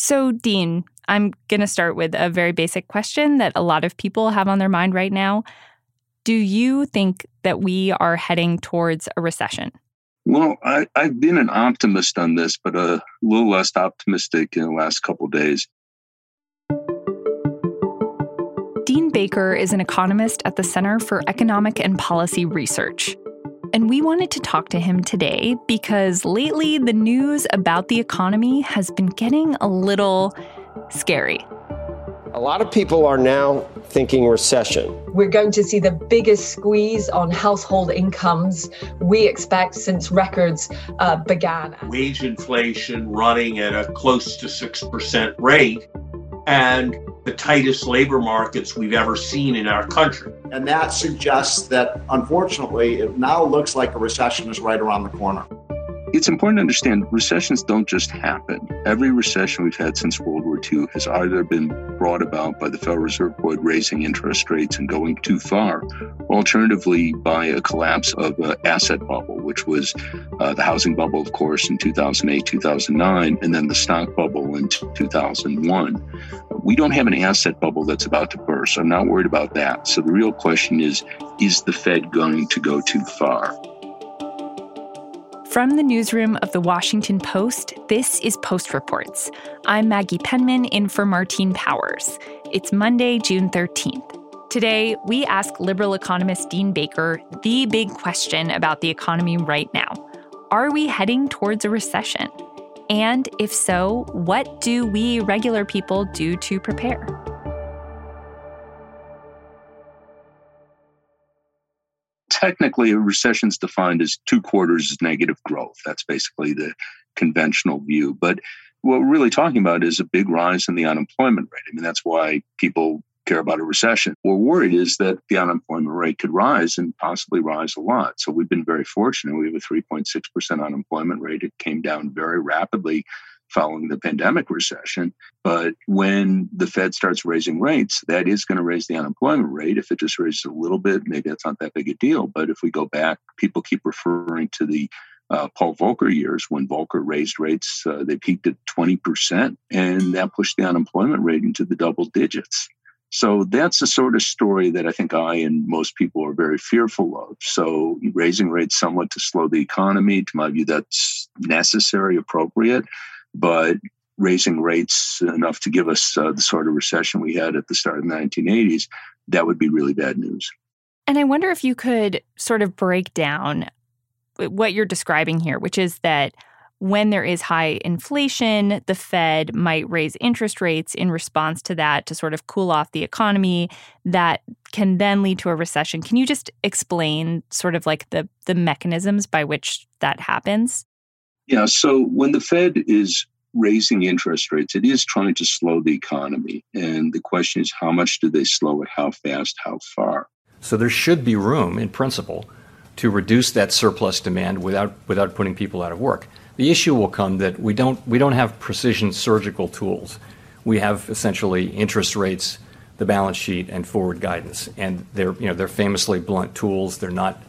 So, Dean, I'm going to start with a very basic question that a lot of people have on their mind right now. Do you think that we are heading towards a recession? Well, I, have been an optimist on this, but a little less optimistic in the last couple days. Dean Baker is an economist at the Center for Economic and Policy Research. And we wanted to talk to him today because lately the news about the economy has been getting a little scary. A lot of people are now thinking recession. We're going to see the biggest squeeze on household incomes we expect since records uh, began. Wage inflation running at a close to 6% rate and the tightest labor markets we've ever seen in our country. And that suggests that, unfortunately, it now looks like a recession is right around the corner. It's important to understand recessions don't just happen. Every recession we've had since World War II has either been brought about by the Federal Reserve Board raising interest rates and going too far, or alternatively by a collapse of an asset bubble, which was uh, the housing bubble, of course, in 2008, 2009, and then the stock bubble in 2001. We don't have an asset bubble that's about to burst. I'm not worried about that. So the real question is, is the Fed going to go too far? From the newsroom of the Washington Post, this is Post Reports. I'm Maggie Penman in for Martine Powers. It's Monday, June 13th. Today, we ask liberal economist Dean Baker the big question about the economy right now Are we heading towards a recession? And if so, what do we regular people do to prepare? Technically, a recession is defined as two quarters negative growth. That's basically the conventional view. But what we're really talking about is a big rise in the unemployment rate. I mean, that's why people care about a recession. We're worried is that the unemployment rate could rise and possibly rise a lot. So we've been very fortunate. We have a 3.6% unemployment rate. It came down very rapidly following the pandemic recession. But when the Fed starts raising rates, that is going to raise the unemployment rate. If it just raises a little bit, maybe that's not that big a deal. But if we go back, people keep referring to the uh, Paul Volcker years when Volcker raised rates, uh, they peaked at 20%, and that pushed the unemployment rate into the double digits. So that's the sort of story that I think I and most people are very fearful of. So raising rates somewhat to slow the economy, to my view, that's necessary, appropriate but raising rates enough to give us uh, the sort of recession we had at the start of the 1980s, that would be really bad news. And I wonder if you could sort of break down what you're describing here, which is that when there is high inflation, the Fed might raise interest rates in response to that to sort of cool off the economy. That can then lead to a recession. Can you just explain sort of like the the mechanisms by which that happens? Yeah. So when the Fed is raising interest rates, it is trying to slow the economy. And the question is, how much do they slow it? How fast? How far? So there should be room, in principle, to reduce that surplus demand without without putting people out of work. The issue will come that we don't we don't have precision surgical tools. We have essentially interest rates, the balance sheet, and forward guidance, and they're you know they're famously blunt tools. They're not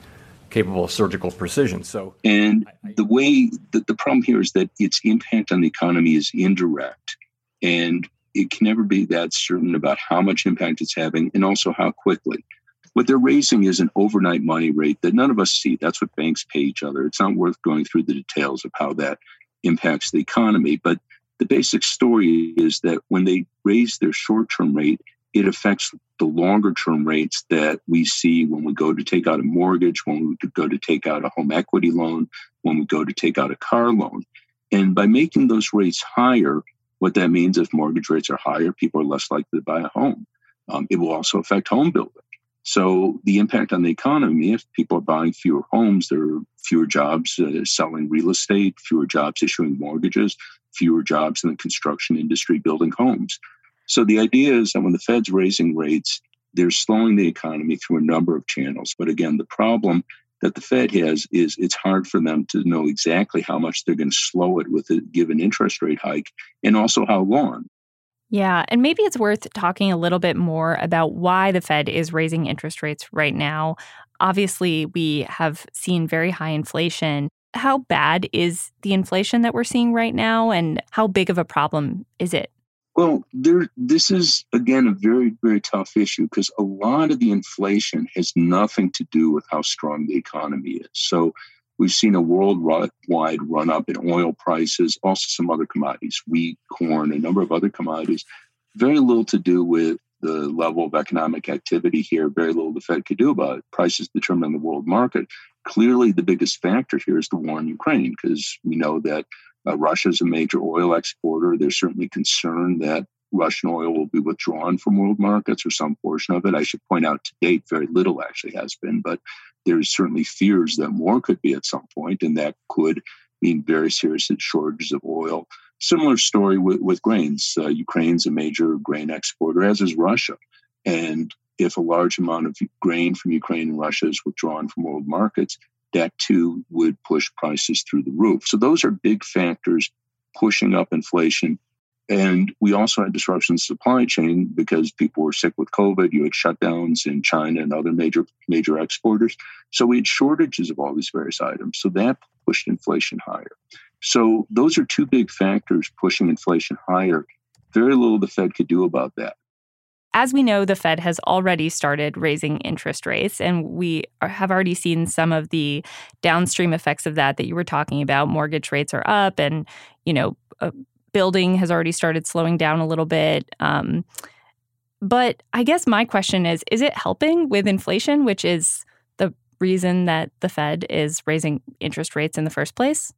capable of surgical precision. So, and the way that the problem here is that its impact on the economy is indirect, and it can never be that certain about how much impact it's having and also how quickly. What they're raising is an overnight money rate that none of us see. That's what banks pay each other. It's not worth going through the details of how that impacts the economy, but the basic story is that when they raise their short term rate, it affects the longer term rates that we see when we go to take out a mortgage, when we go to take out a home equity loan, when we go to take out a car loan. And by making those rates higher, what that means if mortgage rates are higher, people are less likely to buy a home. Um, it will also affect home building. So the impact on the economy, if people are buying fewer homes, there are fewer jobs uh, selling real estate, fewer jobs issuing mortgages, fewer jobs in the construction industry building homes. So the idea is that when the Fed's raising rates, they're slowing the economy through a number of channels. But again, the problem that the Fed has is it's hard for them to know exactly how much they're going to slow it with a given interest rate hike and also how long. Yeah, and maybe it's worth talking a little bit more about why the Fed is raising interest rates right now. Obviously, we have seen very high inflation how bad is the inflation that we're seeing right now and how big of a problem is it? Well, there, this is again a very, very tough issue because a lot of the inflation has nothing to do with how strong the economy is. So we've seen a worldwide run up in oil prices, also some other commodities, wheat, corn, a number of other commodities. Very little to do with the level of economic activity here, very little the Fed could do about it. Prices determined the world market. Clearly, the biggest factor here is the war in Ukraine because we know that uh, Russia is a major oil exporter. There's certainly concern that Russian oil will be withdrawn from world markets or some portion of it. I should point out to date, very little actually has been, but there's certainly fears that more could be at some point, and that could mean very serious shortages of oil. Similar story with, with grains. Uh, Ukraine's a major grain exporter, as is Russia. And if a large amount of grain from Ukraine and Russia is withdrawn from world markets, that too would push prices through the roof. So those are big factors pushing up inflation. And we also had disruptions in supply chain because people were sick with COVID. You had shutdowns in China and other major major exporters. So we had shortages of all these various items. So that pushed inflation higher. So those are two big factors pushing inflation higher. Very little the Fed could do about that. As we know, the Fed has already started raising interest rates, and we have already seen some of the downstream effects of that that you were talking about. Mortgage rates are up, and you know, uh, building has already started slowing down a little bit. Um, but I guess my question is: Is it helping with inflation, which is the reason that the Fed is raising interest rates in the first place?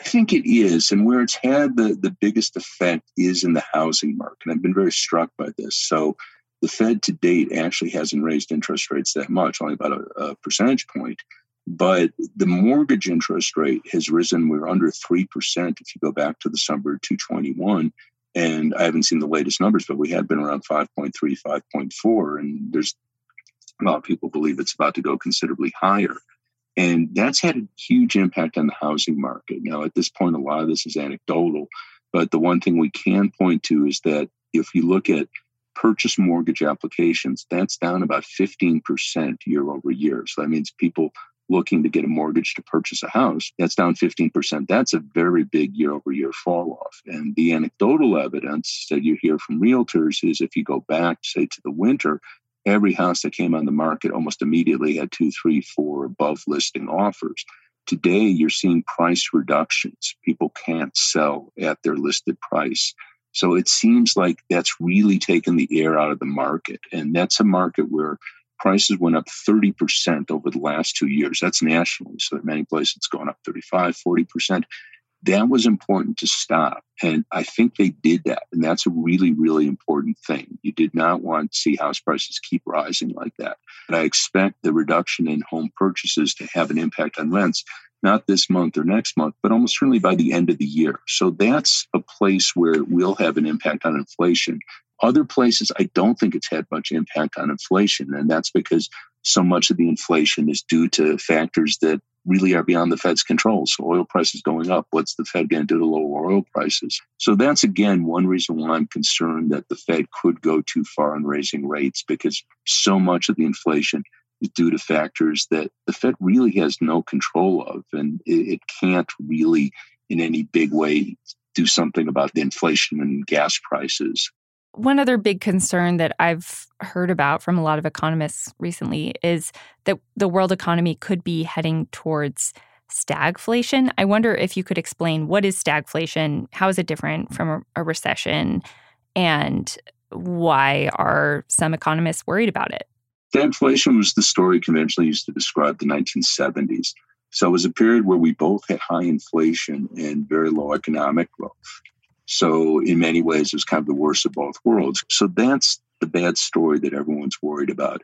I think it is. And where it's had the, the biggest effect is in the housing market. And I've been very struck by this. So the Fed to date actually hasn't raised interest rates that much, only about a, a percentage point. But the mortgage interest rate has risen. We're under 3% if you go back to December 221. And I haven't seen the latest numbers, but we had been around 5.3, 5.4. And there's a lot of people believe it's about to go considerably higher. And that's had a huge impact on the housing market. Now, at this point, a lot of this is anecdotal, but the one thing we can point to is that if you look at purchase mortgage applications, that's down about 15% year over year. So that means people looking to get a mortgage to purchase a house, that's down 15%. That's a very big year over year fall off. And the anecdotal evidence that you hear from realtors is if you go back, say, to the winter, every house that came on the market almost immediately had two, three, four above listing offers. Today, you're seeing price reductions. People can't sell at their listed price. So it seems like that's really taken the air out of the market. And that's a market where prices went up 30% over the last two years. That's nationally. So in many places it's gone up 35, 40% that was important to stop. And I think they did that. And that's a really, really important thing. You did not want to see house prices keep rising like that. And I expect the reduction in home purchases to have an impact on rents, not this month or next month, but almost certainly by the end of the year. So that's a place where it will have an impact on inflation. Other places, I don't think it's had much impact on inflation. And that's because so much of the inflation is due to factors that really are beyond the Fed's control. So oil prices going up, what's the Fed going to do to lower oil prices? So that's again one reason why I'm concerned that the Fed could go too far in raising rates because so much of the inflation is due to factors that the Fed really has no control of, and it, it can't really, in any big way, do something about the inflation and gas prices. One other big concern that I've heard about from a lot of economists recently is that the world economy could be heading towards stagflation. I wonder if you could explain what is stagflation, how is it different from a, recession, and why are some economists worried about it? Stagflation was the story conventionally used to describe the 1970s. So it was a period where we both had high inflation and very low economic growth. So, in many ways, it was kind of the worst of both worlds. So, that's the bad story that everyone's worried about.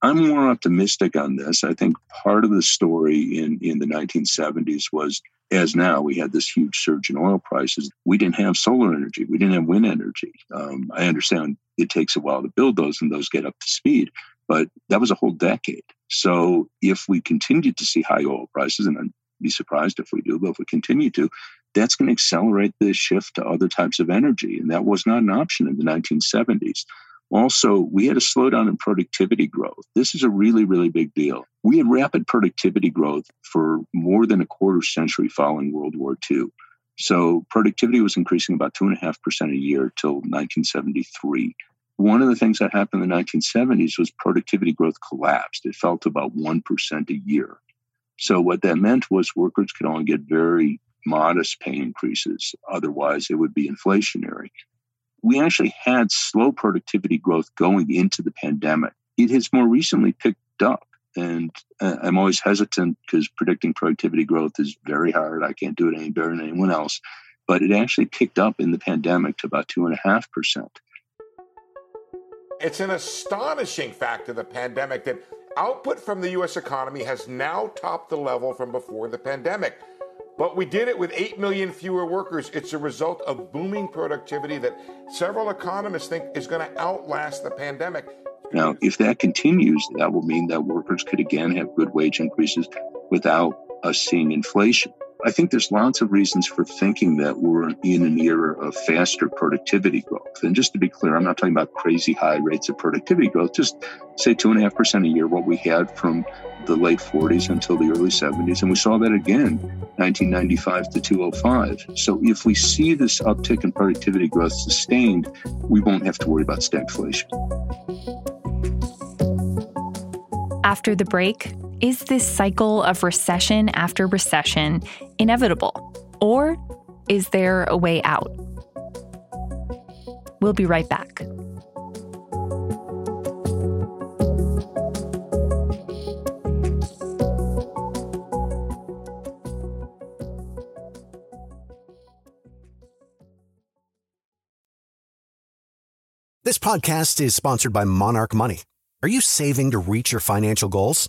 I'm more optimistic on this. I think part of the story in, in the 1970s was, as now, we had this huge surge in oil prices. We didn't have solar energy, we didn't have wind energy. Um, I understand it takes a while to build those and those get up to speed, but that was a whole decade. So, if we continue to see high oil prices, and I'd be surprised if we do, but if we continue to, that's going to accelerate the shift to other types of energy. And that was not an option in the 1970s. Also, we had a slowdown in productivity growth. This is a really, really big deal. We had rapid productivity growth for more than a quarter century following World War II. So productivity was increasing about 2.5% a year till 1973. One of the things that happened in the 1970s was productivity growth collapsed. It fell to about 1% a year. So what that meant was workers could only get very modest pay increases. Otherwise, it would be inflationary. We actually had slow productivity growth going into the pandemic. It has more recently picked up. And uh, I'm always hesitant because predicting productivity growth is very hard. I can't do it any better than anyone else. But it actually picked up in the pandemic to about 2.5%. It's an astonishing fact of the pandemic that output from the U.S. economy has now topped the level from before the pandemic. But we did it with 8 million fewer workers. It's a result of booming productivity that several economists think is going to outlast the pandemic. Now, if that continues, that will mean that workers could again have good wage increases without us seeing inflation. I think there's lots of reasons for thinking that we're in an era of faster productivity growth. And just to be clear, I'm not talking about crazy high rates of productivity growth, just say two and a half percent a year, what we had from the late 40s until the early 70s. And we saw that again, 1995 to 2005. So if we see this uptick in productivity growth sustained, we won't have to worry about stagflation. After the break, is this cycle of recession after recession inevitable? Or is there a way out? We'll be right back. This podcast is sponsored by Monarch Money. Are you saving to reach your financial goals?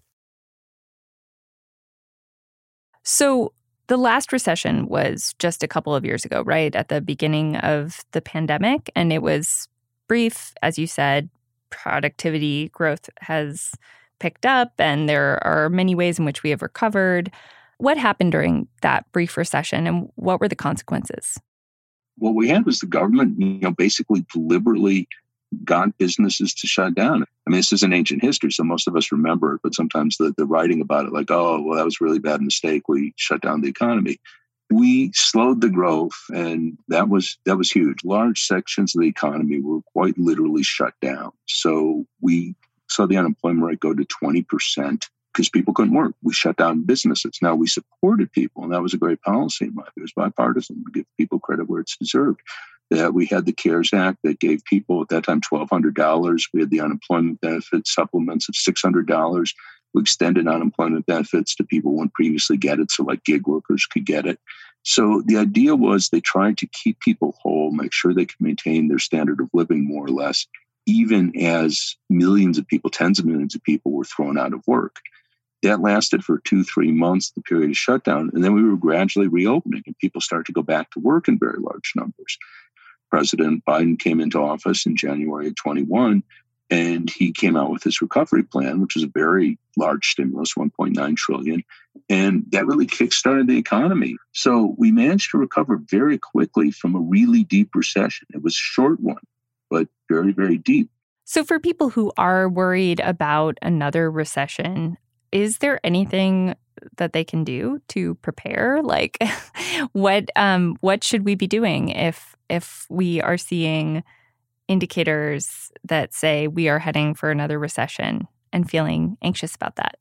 So the last recession was just a couple of years ago, right? At the beginning of the pandemic. And it was brief, as you said, productivity growth has picked up, and there are many ways in which we have recovered. What happened during that brief recession, and what were the consequences? What we had was the government, you know, basically deliberately got businesses to shut down. I mean, this is an ancient history, so most of us remember it, but sometimes the, the writing about it, like, oh, well, that was a really bad mistake. We shut down the economy. We slowed the growth, and that was that was huge. Large sections of the economy were quite literally shut down. So we saw the unemployment rate go to 20% because people couldn't work. We shut down businesses. Now we supported people, and that was a great policy. It was bipartisan. We give people credit where it's deserved that we had the CARES Act that gave people at that time $1,200. We had the unemployment benefit supplements of $600. We extended unemployment benefits to people who wouldn't previously get it, so like gig workers could get it. So the idea was they tried to keep people whole, make sure they could maintain their standard of living more or less, even as millions of people, tens of millions of people were thrown out of work. That lasted for two, three months, the period of shutdown. And then we were gradually reopening and people started to go back to work in very large numbers. President Biden came into office in January of 21, and he came out with his recovery plan, which was a very large stimulus, 1.9 trillion, and that really kickstarted the economy. So we managed to recover very quickly from a really deep recession. It was a short one, but very, very deep. So for people who are worried about another recession, is there anything that they can do to prepare? Like, what um, what should we be doing if if we are seeing indicators that say we are heading for another recession and feeling anxious about that?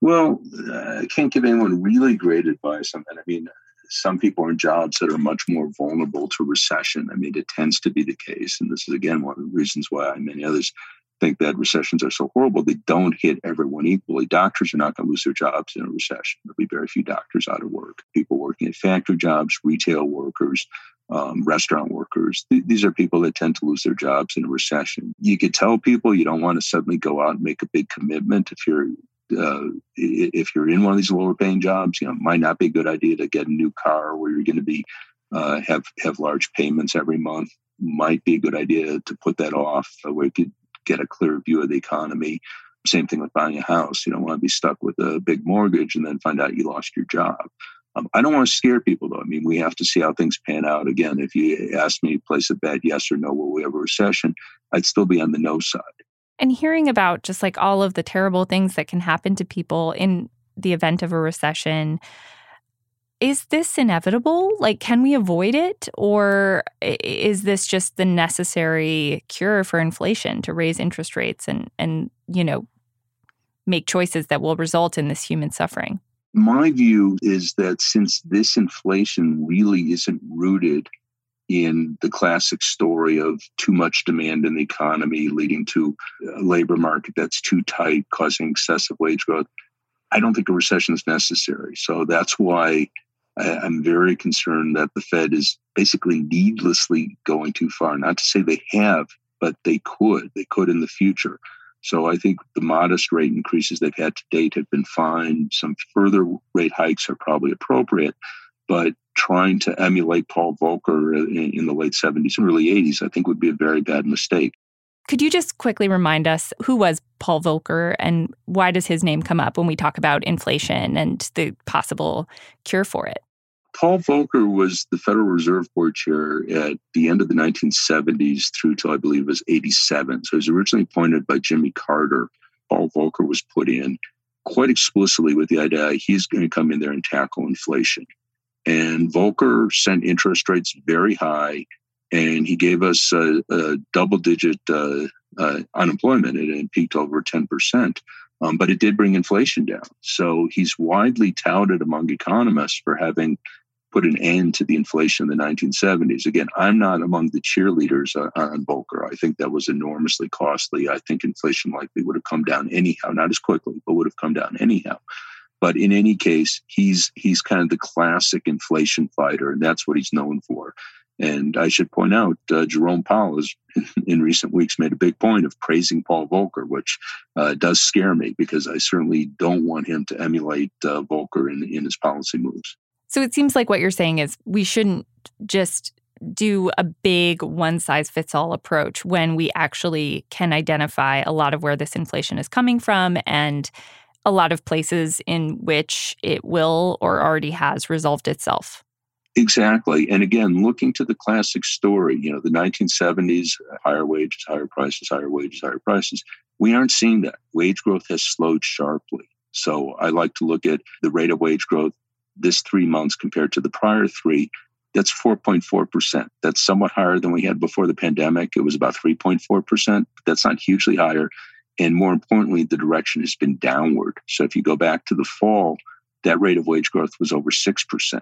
Well, I can't give anyone really great advice on that. I mean, some people are in jobs that are much more vulnerable to recession. I mean, it tends to be the case. And this is, again, one of the reasons why I and many others think that recessions are so horrible. They don't hit everyone equally. Doctors are not going to lose their jobs in a recession. There'll be very few doctors out of work. People working at factory jobs, retail workers, um, restaurant workers. Th- these are people that tend to lose their jobs in a recession. You could tell people you don't want to suddenly go out and make a big commitment if you're uh, if you're in one of these lower paying jobs, you know, might not be a good idea to get a new car where you're going to be uh, have have large payments every month. Might be a good idea to put that off uh, where you could get a clear view of the economy. Same thing with buying a house. You don't want to be stuck with a big mortgage and then find out you lost your job. Um, I don't want to scare people though. I mean, we have to see how things pan out. Again, if you ask me place a bet, yes or no, will we have a recession? I'd still be on the no side and hearing about just like all of the terrible things that can happen to people in the event of a recession is this inevitable like can we avoid it or is this just the necessary cure for inflation to raise interest rates and and you know make choices that will result in this human suffering my view is that since this inflation really isn't rooted in the classic story of too much demand in the economy leading to a labor market that's too tight, causing excessive wage growth. I don't think a recession is necessary. So that's why I'm very concerned that the Fed is basically needlessly going too far. Not to say they have, but they could. They could in the future. So I think the modest rate increases they've had to date have been fine. Some further rate hikes are probably appropriate, but trying to emulate Paul Volcker in, in the late 70s and early 80s, I think would be a very bad mistake. Could you just quickly remind us who was Paul Volcker and why does his name come up when we talk about inflation and the possible cure for it? Paul Volcker was the Federal Reserve Board chair at the end of the 1970s through till I believe it was 87. So he was originally appointed by Jimmy Carter. Paul Volcker was put in quite explicitly with the idea he's going to come in there and tackle inflation. And Volcker sent interest rates very high, and he gave us a, a double digit uh, uh, unemployment. It, it peaked over 10%. Um, but it did bring inflation down. So he's widely touted among economists for having put an end to the inflation in the 1970s. Again, I'm not among the cheerleaders uh, on Volcker. I think that was enormously costly. I think inflation likely would have come down anyhow, not as quickly, but would have come down anyhow. But in any case, he's he's kind of the classic inflation fighter, and that's what he's known for. And I should point out, uh, Jerome Powell has, in recent weeks, made a big point of praising Paul Volcker, which uh, does scare me because I certainly don't want him to emulate uh, Volcker in, in his policy moves. So it seems like what you're saying is we shouldn't just do a big one size fits all approach when we actually can identify a lot of where this inflation is coming from and a lot of places in which it will or already has resolved itself. Exactly. And again, looking to the classic story, you know, the 1970s, uh, higher wages, higher prices, higher wages, higher prices. We aren't seeing that. Wage growth has slowed sharply. So I like to look at the rate of wage growth this three months compared to the prior three. That's 4.4%. That's somewhat higher than we had before the pandemic. It was about 3.4%, that's not hugely higher. And more importantly, the direction has been downward. So if you go back to the fall, that rate of wage growth was over 6%.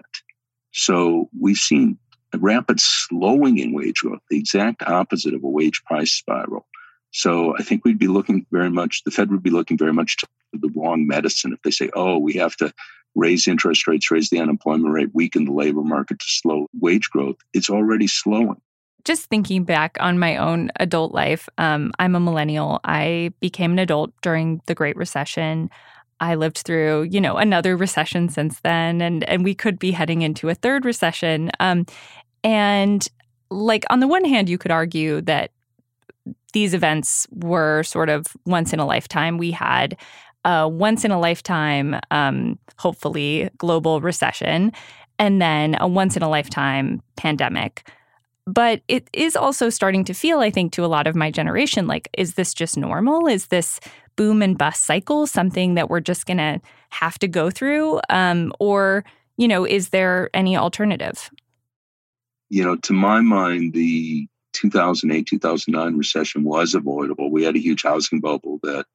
So we've seen a rapid slowing in wage growth, the exact opposite of a wage price spiral. So I think we'd be looking very much, the Fed would be looking very much to the wrong medicine if they say, oh, we have to raise interest rates, raise the unemployment rate, weaken the labor market to slow wage growth. It's already slowing just thinking back on my own adult life, um, I'm a millennial. I became an adult during the Great Recession. I lived through, you know, another recession since then, and and we could be heading into a third recession. Um, and like on the one hand, you could argue that these events were sort of once in a lifetime. We had a once in a lifetime, um, hopefully, global recession, and then a once in a lifetime pandemic. But it is also starting to feel, I think, to a lot of my generation, like, is this just normal? Is this boom and bust cycle something that we're just going to have to go through? Um, or, you know, is there any alternative? You know, to my mind, the 2008 2009 recession was avoidable. We had a huge housing bubble that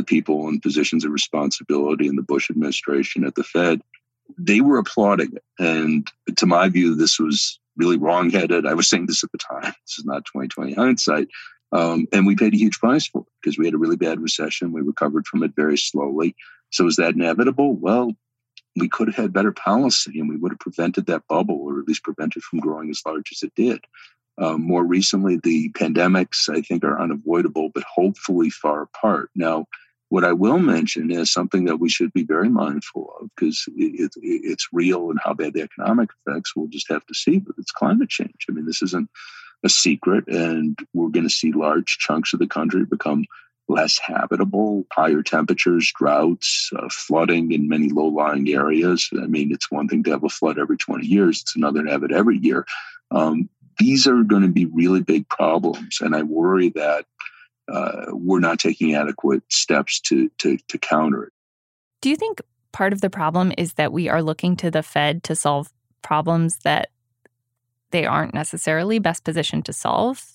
the people in positions of responsibility in the Bush administration at the Fed, they were applauding it. And to my view, this was really wrongheaded. I was saying this at the time. This is not 2020 hindsight. Um, and we paid a huge price for it because we had a really bad recession. We recovered from it very slowly. So is that inevitable? Well, we could have had better policy and we would have prevented that bubble or at least prevented from growing as large as it did. Um, more recently, the pandemics, I think, are unavoidable, but hopefully far apart. Now, what I will mention is something that we should be very mindful of because it, it, it's real and how bad the economic effects we'll just have to see, but it's climate change. I mean, this isn't a secret, and we're going to see large chunks of the country become less habitable, higher temperatures, droughts, uh, flooding in many low lying areas. I mean, it's one thing to have a flood every 20 years, it's another to have it every year. Um, these are going to be really big problems. And I worry that uh, we're not taking adequate steps to, to, to counter it. Do you think part of the problem is that we are looking to the Fed to solve problems that they aren't necessarily best positioned to solve?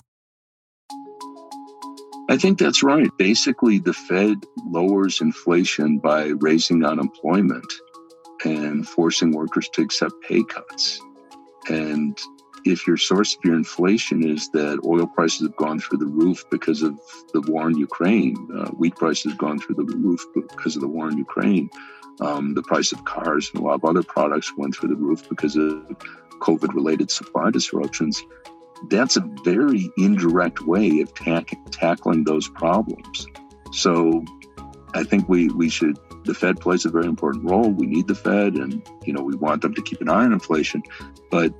I think that's right. Basically, the Fed lowers inflation by raising unemployment and forcing workers to accept pay cuts. And if your source of your inflation is that oil prices have gone through the roof because of the war in Ukraine, uh, wheat prices have gone through the roof because of the war in Ukraine, um, the price of cars and a lot of other products went through the roof because of COVID related supply disruptions. That's a very indirect way of tackling those problems. So I think we, we should, the Fed plays a very important role. We need the Fed and, you know, we want them to keep an eye on inflation. But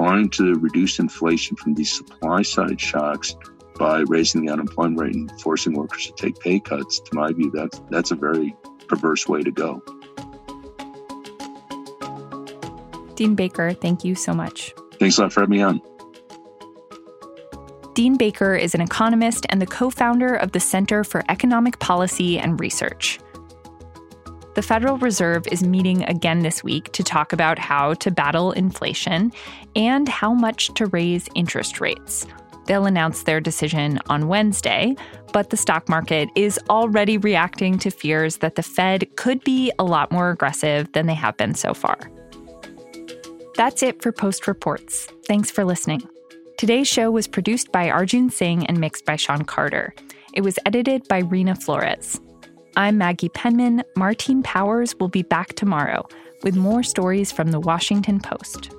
trying to reduce inflation from these supply side shocks by raising the unemployment rate and forcing workers to take pay cuts, to my view, that's that's a very perverse way to go. Dean Baker, thank you so much. Thanks a lot for having me on. Dean Baker is an economist and the co founder of the Center for Economic Policy and Research the Federal Reserve is meeting again this week to talk about how to battle inflation and how much to raise interest rates. They'll announce their decision on Wednesday, but the stock market is already reacting to fears that the Fed could be a lot more aggressive than they have been so far. That's it for Post Reports. Thanks for listening. Today's show was produced by Arjun Singh and mixed by Sean Carter. It was edited by Reena Flores. I'm Maggie Penman. Martine Powers will be back tomorrow with more stories from the Washington Post.